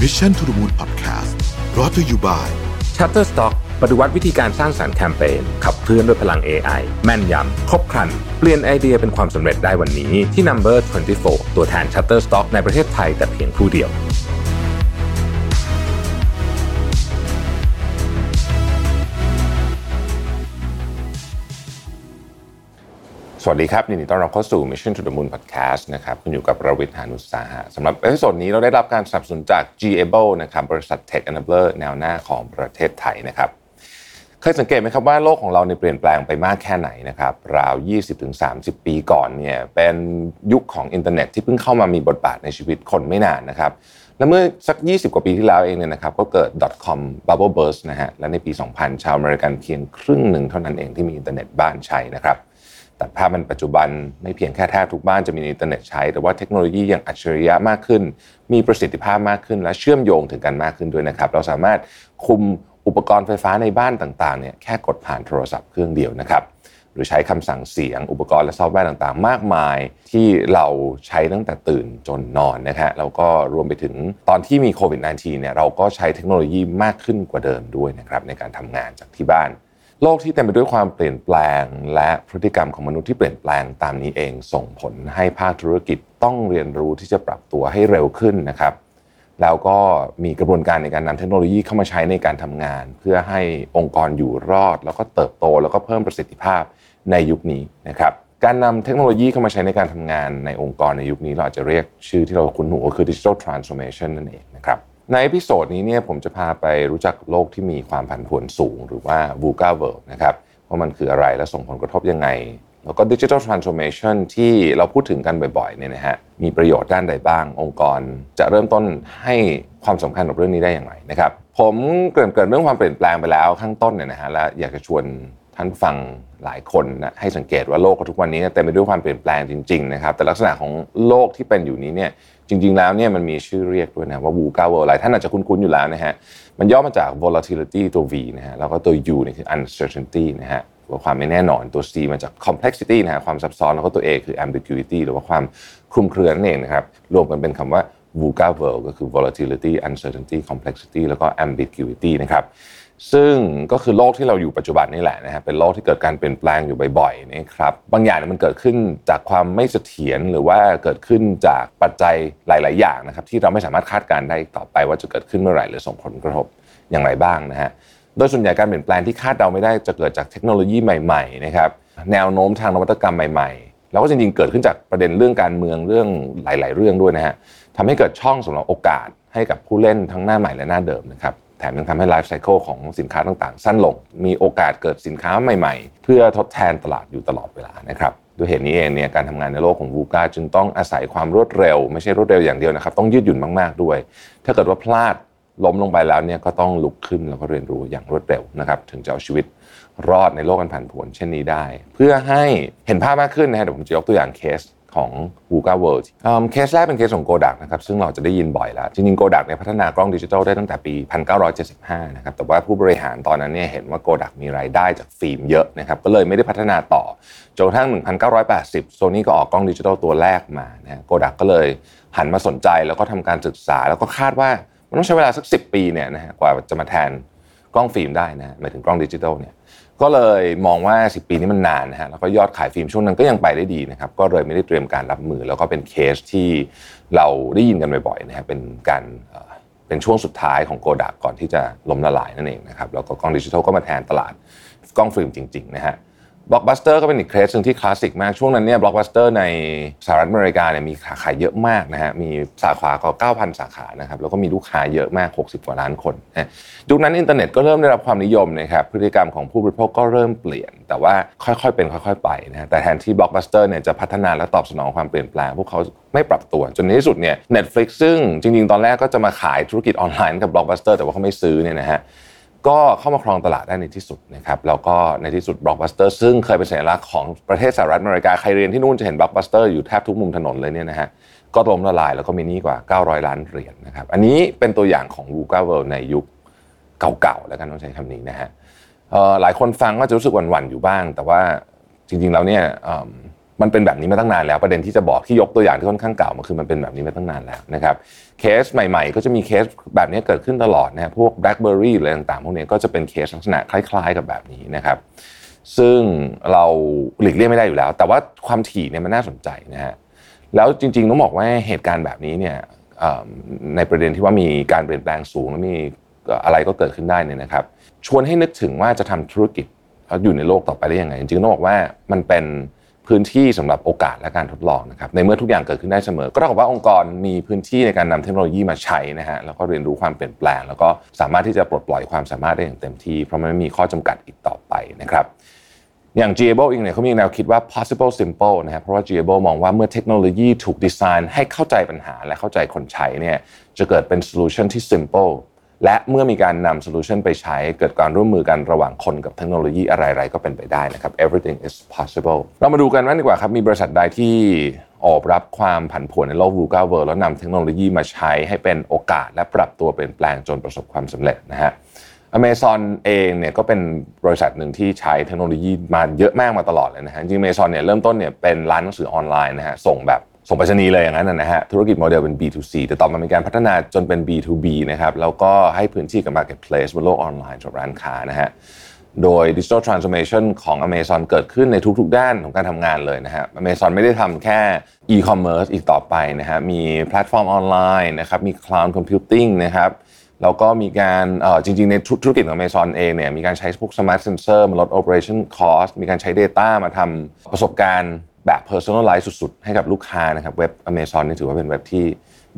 Mission to the Moon Podcast brought to you by Shutterstock ปฏิวัติวิธีการสร้างสรรค์แคมเปญขับเคลื่อนด้วยพลัง AI แม่นยำ ครบครัน เปลี่ยนไอเดียเป็นความสำเร็จได้วันนี้ที่ Number 24 ตัวแทน Shutterstock ในประเทศไทยแต่เพียงผู้เดียว สวัสดีครับยินดีต้อนรับเข้าสู่ Mission to the Moon Podcast นะครับคุณอยู่กับรวิศ หาญอุตสาหะสำหรับ episode นี้เราได้รับการสนับสนุนจาก g a b l e นะครับบริษัท Tech Enabler แนวหน้าของประเทศไทยนะครับเคยสังเกตไหมครับว่าโลกของเราเนี่ยเปลี่ยนแปลงไปมากแค่ไหนนะครับราว 20-30 ปีก่อนเนี่ยเป็นยุคของอินเทอร์เน็ตที่เพิ่งเข้ามามีบทบาทในชีวิตคนไม่นานนะครับและเมื่อสัก 20 กว่าปีที่แล้วเองเนี่ยนะครับก็เกิด .com bubble burst นะฮะและในปี 2000 ชาวอเมริกันเพียงครึ่งหนึ่งเท่านั้นเองที่มีอินเทอร์เน็ตบ้านใช้นะครับ แต่ภาพมันปัจจุบันไม่เพียงแค่แทบทุกบ้านจะมีอินเทอร์เน็ตใช้ แต่ว่าเทคโนโลยีอย่างอัจฉริยะมากขึ้น มีประสิทธิภาพมากขึ้น และเชื่อมโยงถึงกันมากขึ้นด้วยนะครับ เราสามารถคุมอุปกรณ์ไฟฟ้าในบ้านต่างๆเนี่ยแค่กดผ่านโทรศัพท์เครื่องเดียวนะครับหรือใช้คำสั่งเสียงอุปกรณ์และซอฟต์แวร์ต่างๆ มากมาย ที่เราใช้ตั้งแต่ตื่นจนนอนนะฮะแล้วก็รวมไปถึงตอนที่มีโควิด -19 เนี่ยเราก็ใช้เทคโนโลยีมากขึ้นกว่าเดิมด้วยนะครับในการทำงานจากที่บ้าน โลกที่เต็มไปด้วยความเปลี่ยนแปลง และพฤติกรรมของมนุษย์ที่เปลี่ยนแปลงตามนี้เองส่งผลให้ภาคธุรกิจต้องเรียนรู้ที่จะปรับตัวให้เร็วขึ้นนะครับ แล้วก็มีกระบวนการในการนำเทคโนโลยีเข้ามาใช้ในการทำงาน เพื่อให้องค์กรอยู่รอด แล้วก็เติบโต แล้วก็เพิ่มประสิทธิภาพในยุคนี้นะครับการนำเทคโนโลยีเข้ามาใช้ในการทำงานในองค์กรในยุคนี้เราอาจจะเรียกชื่อที่เราคุ้นหูก็คือ digital transformation นั่นเองนะครับ ใน episode นี้เนี่ยผมจะพาไปรู้จักโลกที่มีความผันผวนสูง หรือว่า VUCA world นะครับว่ามันคืออะไรและส่งผลกระทบยังไง แล้วก็ Digital Transformation ที่เราพูดถึงกันบ่อยๆเนี่ยนะฮะมีประโยชน์ด้านใดบ้าง องค์กรจะเริ่มต้นให้ความสำคัญกับเรื่องนี้ได้อย่างไรนะครับผมเกริ่นเกิดเรื่องความเปลี่ยนแปลงไปแล้วข้างต้นเนี่ยนะฮะและอยากจะชวนท่านฟังหลายคนนะให้สังเกตว่าโลกทุกวันนี้เต็มไปด้วยความเปลี่ยนแปลงจริงๆนะครับแต่ลักษณะของโลกที่เป็นอยู่นี้เนี่ย จริง ๆ แล้วเนี่ยมันมีชื่อเรียกด้วยนะว่า VUCA world หลายท่านอาจจะคุ้นๆอยู่แล้วนะฮะมันย่อมาจาก volatility ตัว V นะฮะแล้วก็ตัว U นี่คือ uncertainty นะฮะความไม่แน่นอนตัว C มาจาก complexity นะฮะความซับซ้อนแล้วก็ตัว A คือ ambiguity หรือว่าความคลุมเครือนั่นเองนะครับรวมกันเป็นคำว่า VUCA world ก็คือ volatility uncertainty complexity แล้วก็ ambiguity นะครับ ซึ่งก็คือโลกที่เราอยู่ปัจจุบันนี่แหละนะฮะเป็นโลกที่เกิดการเปลี่ยนแปลงอยู่บ่อยๆนะครับบางอย่างมันเกิดขึ้นจากความไม่เสถียรหรือว่าเกิดขึ้นจากปัจจัยหลาย ๆ อย่างนะครับที่เราไม่สามารถคาดการได้ต่อไปว่าจะเกิดขึ้นเมื่อไหร่หรือส่งผลกระทบอย่างไรบ้างนะฮะโดยส่วนใหญ่การเปลี่ยนแปลงที่คาดเดาไม่ได้จะเกิดจากเทคโนโลยีใหม่ๆนะครับแนวโน้มทางนวัตกรรมใหม่ๆ แล้วก็จริงๆเกิดขึ้นจากประเด็นเรื่องการเมืองเรื่องหลาย ๆ เรื่องด้วยนะฮะทำให้เกิดช่องสำหรับโอกาสให้กับผู้เล่นทั้งหน้าใหม่และหน้าเดิมนะครับ แถมยังทำให้ไลฟ์ไซเคิลของสินค้าต่างๆ สั้นลง มีโอกาสเกิดสินค้าใหม่ๆ เพื่อทดแทนตลาดอยู่ตลอดเวลานะครับด้วยเหตุนี้เองเนี่ยการทำงานในโลกของวูกาจึงต้องอาศัยความรวดเร็ว ไม่ใช่รวดเร็วอย่างเดียวนะครับ ต้องยืดหยุ่นมากๆด้วย ถ้าเกิดว่าพลาดล้มลงไปแล้วเนี่ยก็ต้องลุกขึ้นแล้วก็เรียนรู้อย่างรวดเร็วนะครับถึงจะเอาชีวิตรอดในโลกอันผันผวนเช่นนี้ได้ เพื่อให้เห็นภาพมากขึ้นนะฮะเดี๋ยวผมจะยกตัวอย่างเคส ของ VUCA World เคสแรกเป็นเคสของ Kodak นะครับซึ่งเราจะได้ยินบ่อยแล้ว จริงๆ Kodak เนี่ยพัฒนากล้องดิจิทัลได้ตั้งแต่ปี 1975 นะครับแต่ว่าผู้บริหารตอนนั้นเนี่ยเห็นว่า Kodak มีรายได้จากฟิล์มเยอะนะครับก็เลยไม่ได้พัฒนาต่อจนกระทั่ง 1980 โซนี่ก็ออกกล้องดิจิทัลตัวแรกมานะโกดักก็เลยหันมาสนใจแล้วก็ทำการศึกษา แล้วก็คาดว่ามันต้องใช้เวลาสัก 10 ปีเนี่ยนะฮะกว่าจะมาแทนกล้องฟิล์มได้นะหมายถึงกล้องดิจิทัลเนี่ย ก็เลยมองว่า 10 ปีนี้มันนานนะฮะแล้วก็ยอดขายฟิล์มช่วงนั้นก็ยังไปได้ดีนะครับก็เลยไม่ได้เตรียมการรับมือ แล้วก็เป็นเคสที่เราได้ยินกันบ่อยๆนะฮะเป็นการเป็นช่วงสุดท้ายของโกดักก่อนที่จะล้มละลายนั่นเองนะครับแล้วก็กล้องดิจิทัลก็มาแทนตลาดกล้องฟิล์มจริงๆนะฮะ บล็อกบัสเตอร์ก็เป็นอีกเคสหนึ่งที่คลาสสิกมาก ช่วงนั้นเนี่ยบล็อกบัสเตอร์ในสหรัฐอเมริกาเนี่ยมีขาขายเยอะมากนะฮะ มีสาขาก็9,000 สาขานะครับ แล้วก็มีลูกค้าเยอะมาก 60 กว่าล้านคนนะยุคนั้นอินเทอร์เน็ตก็เริ่มได้รับความนิยมนะครับ พฤติกรรมของผู้บริโภคก็เริ่มเปลี่ยน แต่ว่าค่อยๆ เป็นค่อย ๆ ไปนะแต่แทนที่บล็อกบัสเตอร์เนี่ยจะพัฒนาและตอบสนองความเปลี่ยนแปลงพวกเขาไม่ปรับตัว จนในที่สุดเนี่ย Netflix ซึ่งจริง ๆ ตอนแรกก็จะมาขายธุรกิจออนไลน์กับบล็อกบัสเตอร์แต่ว่าเขาไม่ซื้อเนี่ยนะฮะ ก็เข้ามาครองตลาดได้ในที่สุดนะครับแล้วก็ในที่สุดบล็อกบัสเตอร์ซึ่งเคยเป็นสัญลักษณ์ของประเทศสหรัฐอเมริกาใครเรียนที่นู่นจะเห็นบล็อกบัสเตอร์อยู่แทบทุกมุมถนนเลยเนี่ยนะฮะก็ล้มละลายแล้วก็มีนี้กว่า 900 ล้านเหรียญนะครับอันนี้เป็นตัวอย่างของ v u c a World ในยุคเก่าๆแล้วกันต้องใช้คำนี้นะฮะหลายคนฟังก็จะรู้สึกหวั่นๆอยู่บ้าง แต่ว่าจริงๆแล้วเนี่ย มันเป็นแบบนี้มาตั้งนานแล้วประเด็นที่จะบอกที่ยกตัวอย่างที่ค่อนข้างเก่ามาคือมันเป็นแบบนี้มาตั้งนานแล้วนะครับเคสใหม่ๆ ก็จะมีเคสแบบนี้เกิดขึ้นตลอดนะพวก BlackBerry อะไรต่างๆพวกนี้ก็จะเป็นเคสลักษณะคล้าย ๆ กับแบบนี้นะครับซึ่งเราหลีกเลี่ยงไม่ได้อยู่แล้ว แต่ว่าความถี่เนี่ยมันน่าสนใจนะฮะแล้วจริงๆต้องบอกว่าเหตุการณ์แบบนี้เนี่ยในประเด็นที่ว่ามีการเปลี่ยนแปลงสูงแล้วมีอะไรก็เกิดขึ้นได้เนี่ยนะครับ ชวนให้นึกถึงว่าจะทำธุรกิจอยู่ในโลกต่อไปได้ยังไง จริงๆต้องบอกว่ามันเป็น พื้นที่สำหรับโอกาสและการทดลองนะครับในเมื่อทุกอย่างเกิดขึ้นได้เสมอ ก็เท่ากับว่าองค์กรมีพื้นที่ในการนำเทคโนโลยีมาใช้นะฮะแล้วก็เรียนรู้ความเปลี่ยนแปลง แล้วก็สามารถที่จะปลดปล่อยความสามารถได้อย่างเต็มที่ เพราะมันไม่มีข้อจำกัดอีกต่อไปนะครับอย่าง g a b l e เองเนี่ยเขามีแนวคิดว่า possible simple นะครับเพราะว่า g a b l e มองว่าเมื่อเทคโนโลยีถูกดีไซน์ให้เข้าใจปัญหาและเข้าใจคนใช้เนี่ยจะเกิดเป็น solution ที่ simple และเมื่อมีการนำโซลูชันไปใช้เกิดการร่วมมือกันระหว่างคนกับเทคโนโลยีอะไรๆ ก็เป็นไปได้นะครับ everything is possible เรามาดูกันว่าดีกว่าครับมีบริษัทใดที่โอบรับความผันผวนในโลก v ูกาเวิร์แล้วนำเทคโนโลยีมาใช้ให้เป็นโอกาสและปรับตัวเปลี่ยนแปลงจนประสบความสำเร็จนะฮะอเมซอนเองเนี่ยก็เป็นบริษัทหนึ่งที่ใช้เทคโนโลยีมาเยอะมากมาตลอดเลยนะฮะจริงอเมซอนเนี่ยเริ่มต้นเนี่ยเป็นร้านหนังสือออนไลน์นะฮะส่งแบบ ส่งไปรษณีย์เลยอย่างนั้นนะฮะธุรกิจโมเดลเป็น B2C แต่ต่อมามีการพัฒนาจนเป็น B2B นะครับแล้วก็ให้พื้นที่กับ Marketplace บนโลกออนไลน์สำหรับร้านค้านะฮะโดย Digital Transformation ของ Amazon เกิดขึ้นในทุกๆ ด้านของการทำงานเลยนะฮะ Amazon ไม่ได้ทำแค่ e-commerce อีกต่อไปนะฮะ มีแพลตฟอร์มออนไลน์นะครับ มี cloud computing นะครับ แล้วก็มีการจริงๆ ในธุรกิจของ Amazon เองเนี่ย มีการใช้พวก smart sensor มาลด operation cost มีการใช้ data มาทำประสบการณ์ แบบ personalize สุดๆ ให้กับลูกค้านะครับเว็บ Amazon นี่ถือว่าเป็นเว็บที่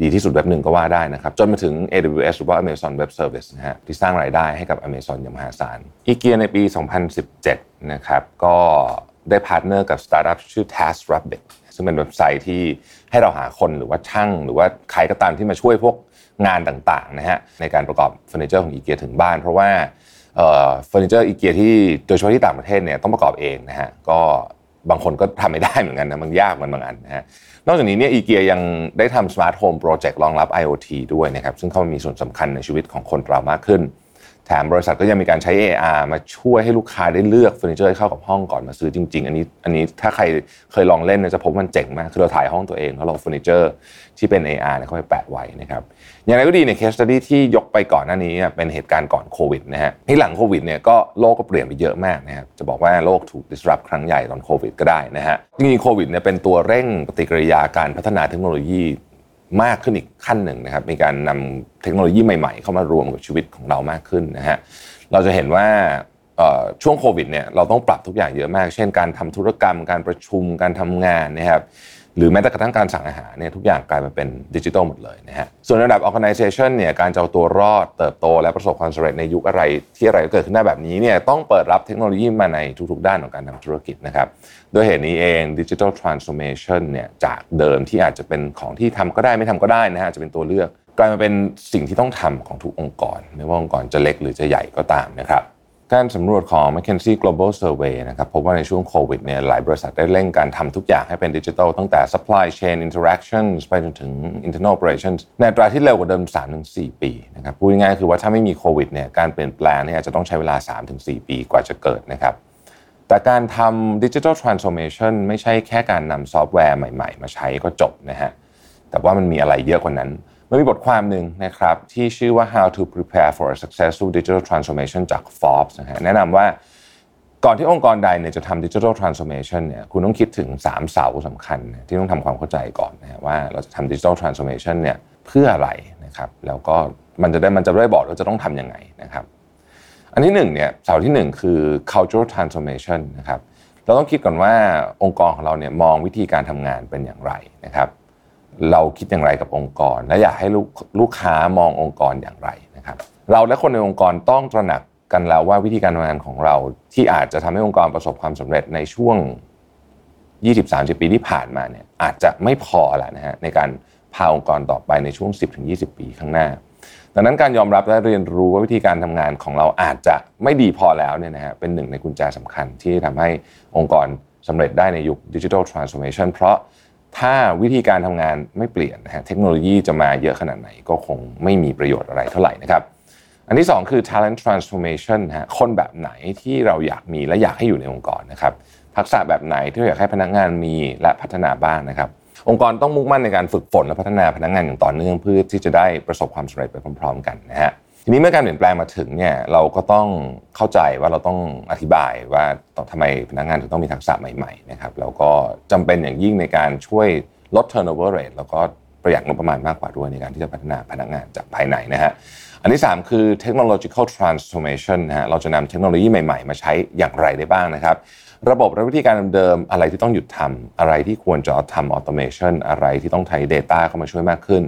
ดีที่สุดเว็บหนึ่งก็ว่าได้นะครับจนมาถึง AWS หรือว่า Amazon Web Service นะฮะที่สร้างรายได้ให้กับ Amazon อย่างมหาศาลอีเกียในปี 2017 นะครับก็ได้ partner กับสตาร์ทอัพชื่อ TaskRabbit ซึ่งเป็นเว็บไซต์ที่ให้เราหาคนหรือว่าช่าง หรือว่าใครก็ตามที่มาช่วยพวกงานต่างๆนะฮะในการประกอบเฟอร์นิเจอร์ของอีเกียถึงบ้าน เพราะว่าเฟอร์นิเจอร์อีเกียที่โดยเฉพาะที่ต่างประเทศเนี่ยต้องประกอบเองนะฮะก็ บางคนก็ทำไม่ได้เหมือนกันนะมันยากมันบางอันนะฮะนอกจากนี้เนี่ยอีเกียยังได้ทำ smart home project รองรับ IoT ด้วยนะครับซึ่งเข้ามามีส่วนสำคัญในชีวิตของคนเรามากขึ้น แถมบริษัทก็ยังมีการใช้ AR มาช่วยให้ลูกค้าได้เลือกเฟอร์นิเจอร์เข้ากับห้องก่อนมาซื้อจริง ๆ อันนี้อันนี้ถ้าใครเคยลองเล่นเนี่ยจะพบมันเจ๋งมาก คือเราถ่ายห้องตัวเองแล้วลองเฟอร์นิเจอร์ที่เป็น AR เนี่ยเข้าไปแปะไว้นะครับอย่างไรก็ดีใน case study ที่ยกไปก่อนหน้านี้เป็นเหตุการณ์ก่อนโควิดนะฮะที่หลังโควิดเนี่ยก็โลกก็เปลี่ยนไปเยอะมากนะครับจะบอกว่าโลกถูก disrupt ครั้งใหญ่ตอนโควิดก็ได้นะฮะจริงๆโควิดเนี่ยเป็นตัวเร่งปฏิกิริยาการพัฒนาเทคโนโลยี มากขึ้นอีกขั้นหนึ่งนะครับ มีการนำเทคโนโลยีใหม่ๆ เข้ามารวมกับชีวิตของเรามากขึ้นนะฮะเราจะเห็นว่าช่วงโควิดเนี่ยเราต้องปรับทุกอย่างเยอะมาก เช่นการทำธุรกรรม การประชุมการทำงานนะครับ หรือแม้แต่กระทั่งการสั่งอาหารเนี่ยทุกอย่างกลายมาเป็นดิจิทัลหมดเลยนะฮะส่วนระดับ organization เนี่ยการจะเอาตัวรอดเติบโต และประสบความสำเร็จในยุคอะไรที่อะไรเกิดขึ้นได้แบบนี้เนี่ยต้องเปิดรับเทคโนโลยีมาในทุกๆ ด้านของการทำธุรกิจนะครับโดยเหตุนี้เองดิจิทัลทรานส์โอมชันเนี่ยจากเดิมที่อาจจะเป็นของที่ทำก็ได้ไม่ทำก็ได้นะฮะจะเป็นตัวเลือก กลายมาเป็นสิ่งที่ต้องทำของทุกองค์กร ไม่ว่าองค์กรจะเล็กหรือจะใหญ่ก็ตามนะครับ การสำรวจของ McKinsey Global Survey นะครับพบว่าในช่วงโควิดเนี่ยหลายบริษัทได้เร่งการทำทุกอย่างให้เป็นดิจิทัลตั้งแต่ supply chain interactions ไปจนถึง internal operations ในอัตราที่เร็วกว่าเดิม 3-4 ปีนะครับพูดง่ายๆคือว่าถ้าไม่มีโควิดเนี่ยการเปลี่ยนแปลงเนี่ยอาจจะต้องใช้เวลา 3-4 ปีกว่าจะเกิดนะครับแต่การทำ digital transformation ไม่ใช่แค่การนำซอฟต์แวร์ใหม่ๆ มาใช้ก็จบนะฮะแต่ว่ามันมีอะไรเยอะกว่านั้น มันมีบทความหนึ่งนะครับที่ชื่อว่า how to prepare for a successful digital transformation จาก Forbes นะฮะแนะนำว่าก่อนที่องค์กรใดเนี่ยจะทำ digital transformation เนี่ยคุณต้องคิดถึง 3 เสาสำคัญ ที่ต้องทำความเข้าใจก่อนนะว่าเราจะทำ digital transformation เนี่ยเพื่ออะไรนะครับแล้วก็มันจะได้มันจะได้บอกว่าจะต้องทำยังไงนะครับอันที่หนึ่งเนี่ยเสาที่หนึ่งคือ cultural transformation นะครับเราต้องคิดก่อนว่าองค์กรของเราเนี่ยมองวิธีการทำงานเป็นอย่างไรนะครับ เราคิดอย่างไรกับองค์กร และอยากให้ลูกลูกค้ามององค์กรอย่างไรนะครับ เราและคนในองค์กรต้องตระหนักกันแล้วว่าวิธีการทำงานของเราที่อาจจะทำให้องค์กรประสบความสำเร็จในช่วง 20-30 ปีที่ผ่านมาเนี่ยอาจจะไม่พอแล้วนะฮะในการพาองค์กรต่อไปในช่วง 10-20 ปีข้างหน้า ดังนั้นการยอมรับและเรียนรู้ว่าวิธีการทำงานของเราอาจจะไม่ดีพอแล้วเนี่ยนะฮะเป็นหนึ่งในกุญแจสำคัญที่ทำให้องค์กรสำเร็จได้ในยุคดิจิทัลทรานส์โอมชันเพราะ ถ้าวิธีการทำงานไม่เปลี่ยนนะฮะเทคโนโลยีจะมาเยอะขนาดไหนก็คงไม่มีประโยชน์อะไรเท่าไหร่นะครับอันที่ 2 คือ talent transformation ฮะคนแบบไหนที่เราอยากมีและอยากให้อยู่ในองค์กรนะครับทักษะแบบไหนที่เราอยากให้พนักงานมีและพัฒนาบ้างนะครับ องค์กรต้องมุ่งมั่นในการฝึกฝนและพัฒนาพนักงานอย่างต่อเนื่องเพื่อที่จะได้ประสบความสำเร็จไปพร้อม ๆ กันนะฮะ ทีนี้เมื่อการเปลี่ยนแปลงมาถึงเนี่ยเราก็ต้องเข้าใจว่าเราต้องอธิบายว่าทำไมพนักงานถึงต้องมีทักษะใหม่ๆนะครับแล้วก็จำเป็นอย่างยิ่งในการช่วยลด turnover rate แล้วก็ประหยัดงบประมาณมากกว่าด้วยในการที่จะพัฒนาพนักงานจากภายในนะฮะอันที่ 3 คือ technological transformation นะฮะเราจะนำเทคโนโลยีใหม่ๆ มาใช้อย่างไรได้บ้างนะครับ ระบบและวิธีการเดิมๆอะไรที่ต้องหยุดทำอะไรที่ควรจะทำ automation อะไรที่ต้องใช้ data เข้ามาช่วยมากขึ้น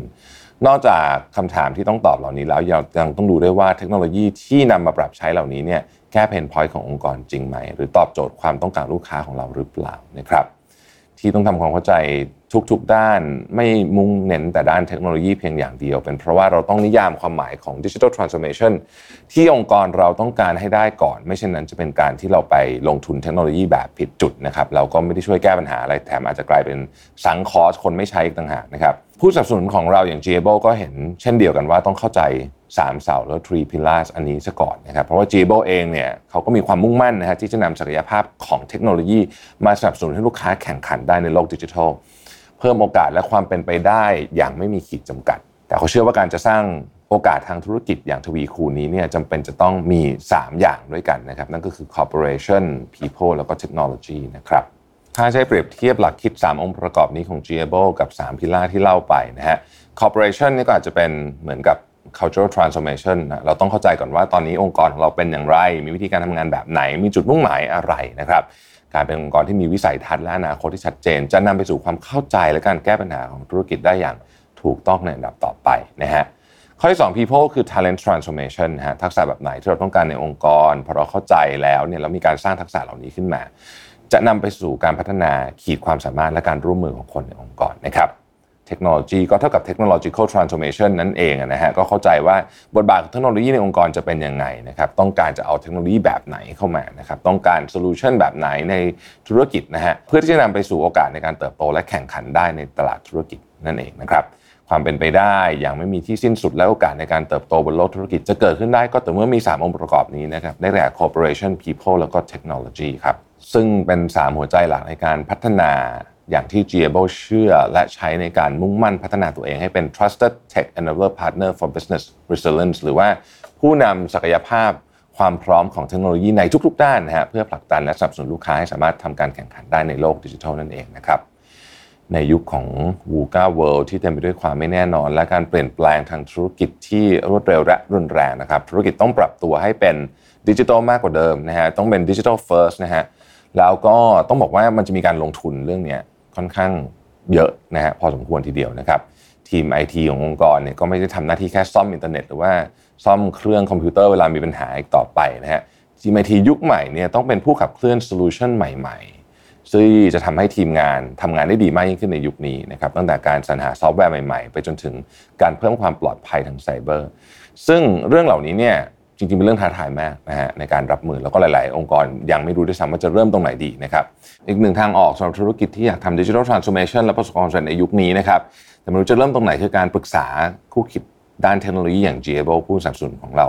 นอกจากคำถามที่ต้องตอบเหล่านี้แล้วยังต้องดูด้วยว่าเทคโนโลยีที่นำมาปรับใช้เหล่านี้เนี่ยแก้เพนพอยต์ขององค์กรจริงไหม หรือตอบโจทย์ความต้องการลูกค้าของเราหรือเปล่านะครับที่ต้องทำความเข้าใจทุกๆด้านไม่มุ่งเน้นแต่ด้านเทคโนโลยีเพียงอย่างเดียว เป็นเพราะว่าเราต้องนิยามความหมายของดิจิทัลทรานส์โอมชันที่องค์กรเราต้องการให้ได้ก่อน ไม่เช่นนั้นจะเป็นการที่เราไปลงทุนเทคโนโลยีแบบผิดจุดนะครับเราก็ไม่ได้ช่วยแก้ปัญหาอะไรแถมอาจจะกลายเป็นสังคอสคนไม่ใช้อีกต่างหากนะครับ ผู้สนับสนุนของเราอย่าง g จ b o ก็เห็นเช่นเดียวกันว่าต้องเข้าใจ 3 เสาแล้ว three pillars อันนี้ซะก่อนนะครับเพราะว่า g จ b o เองเนี่ยเขาก็มีความมุ่งมั่นนะฮะที่จะนำศักยภาพของเทคโนโลยี มาสนับสนุนให้ลูกค้าแข่งขันได้ในโลกดิจิทัล เพิ่มโอกาสและความเป็นไปได้อย่างไม่มีขีดจำกัด แต่เขาเชื่อว่าการจะสร้างโอกาสทางธุรกิจอย่างทวีคูณนี้เนี่ยจำเป็นจะต้องมี 3 อย่างด้วยกันนะครับนั่นก็คือ corporation people แล้วก็ technology นะครับ ถ้าใช้เปรียบเทียบหลักคิด 3 องค์ประกอบนี้ของ g a b l e กับ 3 พิล่าที่เล่าไปนะฮะ corporation นี่ก็อาจจะเป็นเหมือนกับ cultural transformation นะเราต้องเข้าใจก่อนว่าตอนนี้องค์กรของเราเป็นอย่างไร มีวิธีการทำงานแบบไหน มีจุดมุ่งหมายอะไรนะครับ การเป็นองค์กรที่มีวิสัยทัศน์และอนาคตที่ชัดเจน จะนำไปสู่ความเข้าใจและการแก้ปัญหาของธุรกิจได้อย่างถูกต้องในอันดับต่อไปนะฮะข้อที่ 2 people คือ talent transformation นะฮะทักษะแบบไหนที่เราต้องการในองค์กรพอเราเข้าใจแล้วเนี่ยเรามีการสร้างทักษะเหล่านี้ขึ้นมา จะนำไปสู่การพัฒนาขีดความสามารถและการร่วมมือของคนในองค์กรนะครับเทคโนโลยีก็เท่ากับ technological transformation นั่นเองนะฮะก็เข้าใจว่าบทบาทของเทคโนโลยีในองค์กรจะเป็นยังไงนะครับต้องการจะเอาเทคโนโลยีแบบไหนเข้ามานะครับต้องการโซลูชันแบบไหนในธุรกิจนะฮะเพื่อที่จะนำไปสู่โอกาสในการเติบโตและแข่งขันได้ในตลาดธุรกิจนั่นเองนะครับ ความเป็นไปได้อย่างไม่มีที่สิ้นสุดและโอกาสในการเติบโตบนโลกธุรกิจจะเกิดขึ้นได้ก็ต่อเมื่อมี 3 องค์ประกอบนี้นะครับได้แก่ corporation people แล้วก็ technology ครับซึ่งเป็น 3 หัวใจหลักในการพัฒนาอย่างที่ g a b l e เชื่อและใช้ในการมุ่งมั่นพัฒนาตัวเองให้เป็น trusted tech enabler partner for business resilience หรือว่าผู้นำศักยภาพความพร้อมของเทคโนโลยีในทุกๆด้านนะฮะเพื่อผลักดันและสนับสนุนลูกค้าให้สามารถทำการแข่งขันได้ในโลกดิจิทัลนั่นเองนะครับ ในยุคของ VUCA World ที่เต็มไปด้วยความไม่แน่นอน และการเปลี่ยนแปลงทางธุรกิจที่รวดเร็วและรุนแรงนะครับ ธุรกิจต้องปรับตัวให้เป็นดิจิทัลมากกว่าเดิมนะฮะต้องเป็น digital first นะฮะแล้วก็ต้องบอกว่ามันจะมีการลงทุนเรื่องนี้ค่อนข้างเยอะนะฮะพอสมควรทีเดียวนะครับ ทีมไอทีขององค์กรเนี่ยก็ไม่ได้ทำหน้าที่แค่ซ่อมอินเทอร์เน็ตหรือว่าซ่อมเครื่องคอมพิวเตอร์เวลามีปัญหาอีกต่อไปนะฮะทีมไอทียุคใหม่เนี่ยต้องเป็นผู้ขับเคลื่อนโซลูชันใหม่ๆ ซึ่งจะทำให้ทีมงานทำงานได้ดีมากยิ่งขึ้นในยุคนี้นะครับตั้งแต่การสรรหาซอฟต์แวร์ใหม่ๆ ไปจนถึงการเพิ่มความปลอดภัยทางไซเบอร์ซึ่งเรื่องเหล่านี้เนี่ยจริงๆ เป็นเรื่องท้าทายมากนะฮะในการรับมือแล้วก็หลาย ๆ องค์กรยังไม่รู้ด้วยซ้ำว่าจะเริ่มตรงไหนดีนะครับอีกหนึ่งทางออกสำหรับธุรกิจที่อยากทำ digital transformation และประสบความสำเร็จในยุคนี้นะครับแต่ไม่รู้จะเริ่มตรงไหนคือการปรึกษาคู่คิดด้านเทคโนโลยีอย่าง g a b l e ผู้สนับสนุนของเรา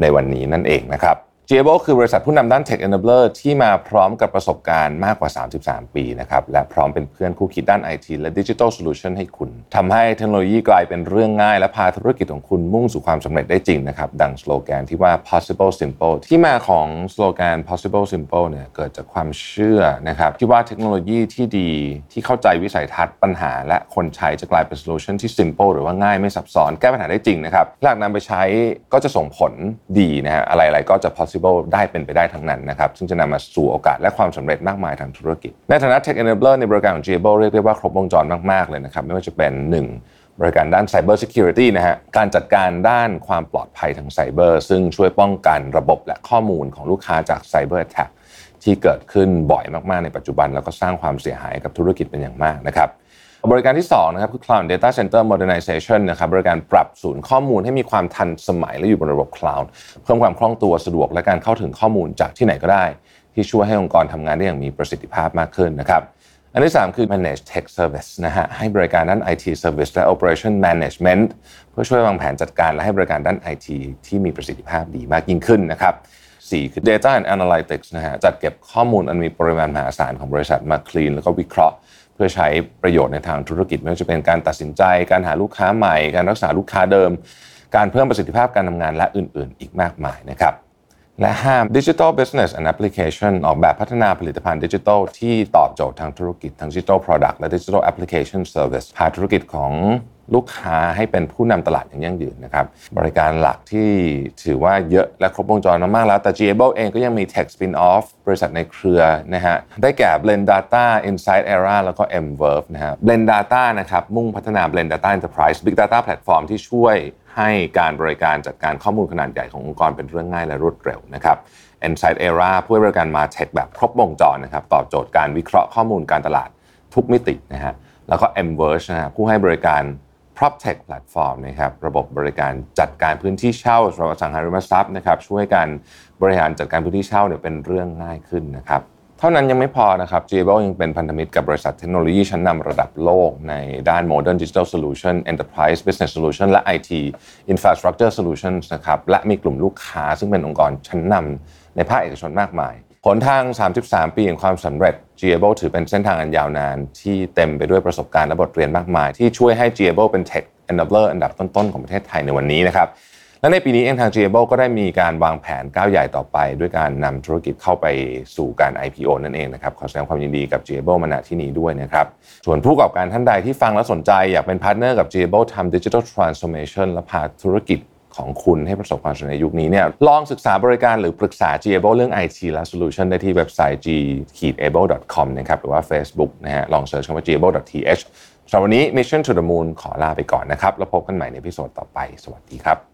ในวันนี้นั่นเองนะครับ j a b l e คือบริษัทผู้นำด้าน Tech Enabler ที่มาพร้อมกับประสบการณ์มากกว่า 33 ปีนะครับและพร้อมเป็นเพื่อนคู่คิดด้าน IT และ Digital Solution ให้คุณทำให้เทคโนโลยีกลายเป็นเรื่องง่าย และพาธุรกิจของคุณมุ่งสู่ความสำเร็จได้จริงนะครับ ดังสโลแกนที่ว่า possible simple ที่มาของสโลแกน possible simple เนี่ยเกิดจากความเชื่อนะครับที่ว่าเทคโนโลยีที่ดีที่เข้าใจวิสัยทัศน์ปัญหา และคนใช้จะกลายเป็น solution ที่ simple หรือว่าง่ายไม่ซับซ้อนแก้ปัญหาได้จริงนะครับหลักนำไปใช้ก็จะส่งผลดีนะฮะอะไรๆก็จะ possible ได้เป็นไปได้ทั้งนั้นนะครับซึ่งจะนำมาสู่โอกาสและความสำเร็จมากมายทางธุรกิจ ในฐานะ Tech Enabler ในบริการของ g a b l e เรียกได้ว่าครบวงจรมากๆเลยนะครับไม่ว่าจะเป็น 1บริการด้าน Cyber Security นะฮะ การจัดการด้านความปลอดภัยทางไซเบอร์ ซึ่งช่วยป้องกันระบบและข้อมูลของลูกค้าจาก Cyber Attack ที่เกิดขึ้นบ่อยมาก ๆ ในปัจจุบัน แล้วก็สร้างความเสียหายกับธุรกิจเป็นอย่างมากนะครับ บริการที่2นะครับคือ Cloud Data Center Modernization นะครับบริการปรับศูนย์ข้อมูลให้มีความทันสมัยและอยู่บนระบบ Cloud เพิ่มความคล่องตัวสะดวกและการเข้าถึงข้อมูลจากที่ไหนก็ได้ ที่ช่วยให้องค์กรทำงานได้อย่างมีประสิทธิภาพมากขึ้นนะครับอันที่ 3 คือ Manage Tech Service นะฮะให้บริการด้าน IT Service และ Operation Management เพื่อช่วยวางแผนจัดการและให้บริการด้าน IT ที่มีประสิทธิภาพดีมากยิ่งขึ้นนะครับ4คือ Data and Analytics นะฮะจัดเก็บข้อมูลอันมีปริมาณมหาศาลของบริษัทมาคลีนแล้วก็วิเคราะห์ เพื่อใช้ประโยชน์ในทางธุรกิจไม่ว่าจะเป็นการตัดสินใจ การหาลูกค้าใหม่ การรักษาลูกค้าเดิม การเพิ่มประสิทธิภาพการทำงานและอื่น ๆ อีกมากมายนะครับ และห้าม Digital Business and Application ออกแบบพัฒนาผลิตภัณฑ์ดิจิทัลที่ตอบโจทย์ทางธุรกิจทาง Digital Product และ Digital Application Service พาธุรกิจของลูกค้าให้เป็นผู้นำตลาดอย่างยั่งยืนนะครับ บริการหลักที่ถือว่าเยอะและครบวงจรมากๆแล้ว แต่ g a b l e เองก็ยังมี Tech Spin-off บริษัทในเครือนะฮะ ได้แก่ Blend Data Insight Era แล้วก็ Mverve นะฮะ Blend Data นะครับ มุ่งพัฒนา Blend Data Enterprise Big Data Platform ที่ช่วย ให้การบริการจัดการข้อมูลขนาดใหญ่ขององค์กรเป็นเรื่องง่ายและรวดเร็วนะครับ Insight Era ผู้ให้บริการมาเทคแบบครบวงจรนะครับตอบโจทย์การวิเคราะห์ข้อมูลการตลาดทุกมิตินะฮะแล้วก็ Mverse นะฮะผู้ให้บริการ PropTech Platform นะครับระบบบริการจัดการพื้นที่เช่าสำหรับสังหาริมทรัพย์นะครับช่วยการบริหารจัดการพื้นที่เช่าเนี่ยเป็นเรื่องง่ายขึ้นนะครับ ท่านั้นยังไม่พอนะครับ g a b l e ยังเป็นพันธมิตรกับบริษัทเทคโนโลยีชั้นนำระดับโลกในด้าน Modern Digital Solution Enterprise Business Solution และ IT Infrastructure Solutions นะครับ และมีกลุ่มลูกค้าซึ่งเป็นองค์กรชั้นนำในภาคเอกชนมากมาย หนทาง 33 ปีแห่งความสำเร็จ g a b l e ถือเป็นเส้นทางอันยาวนาน ที่เต็มไปด้วยประสบการณ์และบทเรียนมากมาย ที่ช่วยให้ g a b l e เป็น Tech Enabler อันดับต้นๆของประเทศไทยในวันนี้นะครับ และในปีนี้เองทาง g a b l e ก็ได้มีการวางแผนก้าวใหญ่ต่อไป ด้วยการนำธุรกิจเข้าไปสู่การ IPO นั่นเองนะครับขอแสดงความยินดีกับ g a b l e มาณที่นี้ด้วยนะครับส่วนผู้ประกอบการท่านใดที่ฟังและสนใจ อยากเป็นพาร์ทเนอร์กับ g a b l e ทำ Digital Transformation และพาธุรกิจของคุณให้ประสบความสำเร็จในยุคนี้เนี่ยลองศึกษาบริการหรือปรึกษา g a b l e เรื่อง IT และ Solution ได้ที่เว็บไซต์ g-able.com นะครับหรือว่า Facebook นะฮะลอง search คำว่า g-able.th สำหรับวันนี้ Mission to the Moon ขอลาไปก่อนนะครับแล้วพบกันใหม่ใน episode ต่อไป สวัสดีครับ